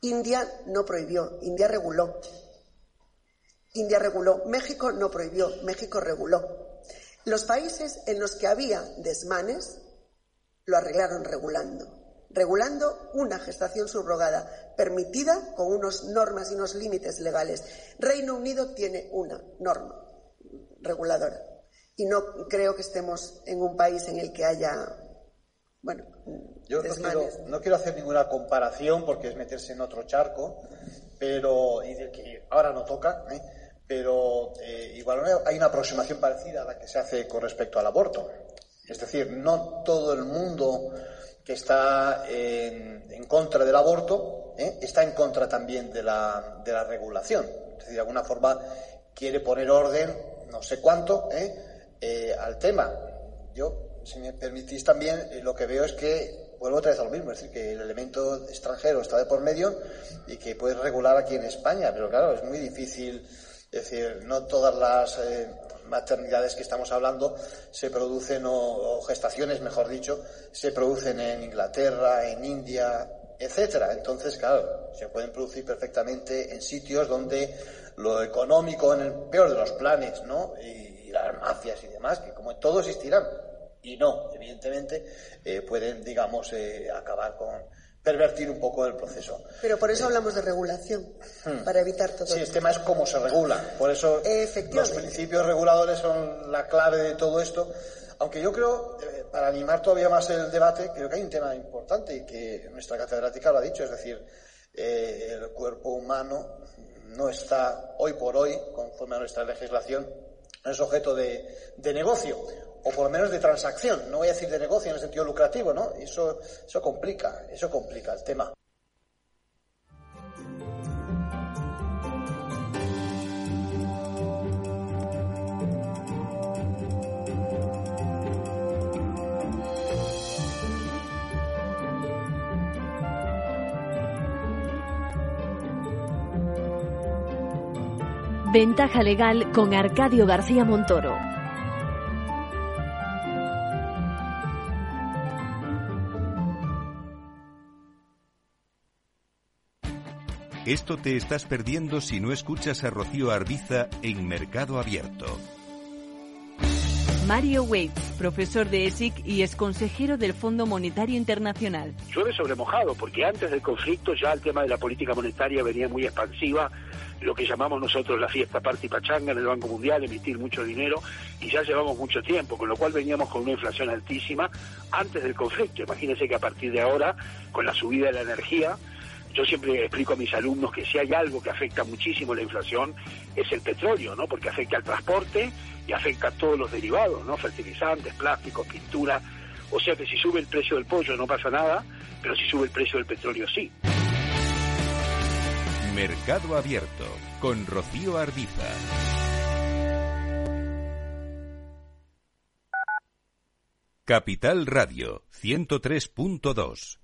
[SPEAKER 10] India no prohibió, India reguló. India reguló, México no prohibió, México reguló. Los países en los que había desmanes lo arreglaron regulando, regulando una gestación subrogada permitida con unas normas y unos límites legales. Reino Unido tiene una norma reguladora y no creo que estemos en un país en el que haya, bueno,
[SPEAKER 16] yo no quiero, hacer ninguna comparación porque es meterse en otro charco, pero y de que ahora no toca, ¿eh? Pero eh, igual hay una aproximación parecida a la que se hace con respecto al aborto. Es decir, no todo el mundo que está en, contra del aborto ¿eh? está en contra también de la, de la regulación. Es decir, de alguna forma quiere poner orden, no sé cuánto, al tema. Yo, si me permitís también, lo que veo es que vuelvo otra vez a lo mismo, es decir, que el elemento extranjero está de por medio y que puedes regular aquí en España, pero claro, es muy difícil, es decir, no todas las eh, maternidades que estamos hablando se producen, o, gestaciones, mejor dicho, se producen en Inglaterra, en India, etcétera. Entonces, claro, se pueden producir perfectamente en sitios donde lo económico, en el peor de los planes, ¿no? Y, las mafias y demás, que como en todo existirán, y no, evidentemente, eh, pueden, digamos, eh, acabar con pervertir un poco el proceso.
[SPEAKER 10] Pero por eso hablamos de regulación, hmm. para evitar todo
[SPEAKER 16] Sí, el tema es cómo se regula. Por eso los principios reguladores son la clave de todo esto. Aunque yo creo, eh, para animar todavía más el debate, creo que hay un tema importante y que nuestra catedrática lo ha dicho, es decir, el cuerpo humano no está hoy por hoy, conforme a nuestra legislación, no es objeto de, de negocio o por lo menos de transacción, no voy a decir de negocio en el sentido lucrativo, ¿no? Eso, eso complica, eso complica el tema.
[SPEAKER 15] Ventaja legal con Arcadio García Montoro.
[SPEAKER 12] Esto te estás perdiendo si no escuchas a Rocío Arbiza en Mercado Abierto.
[SPEAKER 15] Mario Waits, profesor de ESIC y ex consejero del Fondo Monetario Internacional.
[SPEAKER 17] Llueve sobre mojado, porque antes del conflicto ya el tema de la política monetaria venía muy expansiva, lo que llamamos nosotros la fiesta party pachanga en el Banco Mundial, emitir mucho dinero, y ya llevamos mucho tiempo, con lo cual veníamos con una inflación altísima antes del conflicto. Imagínense que a partir de ahora, con la subida de la energía, yo siempre explico a mis alumnos que si hay algo que afecta muchísimo la inflación es el petróleo, ¿no? Porque afecta al transporte y afecta a todos los derivados, ¿no? Fertilizantes, plásticos, pintura. O sea que si sube el precio del pollo no pasa nada, pero si sube el precio del petróleo sí.
[SPEAKER 12] Mercado Abierto con Rocío Ardiza. Capital Radio 103.2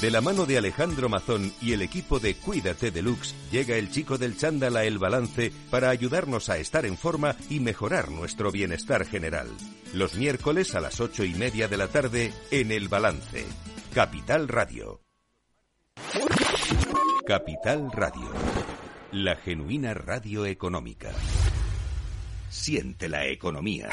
[SPEAKER 12] De la mano de Alejandro Mazón y el equipo de Cuídate Deluxe, llega el chico del chándal a El Balance para ayudarnos a estar en forma y mejorar nuestro bienestar general. Los miércoles a las ocho y media de la tarde en El Balance. Capital Radio. Capital Radio. La genuina radio económica. Siente la economía.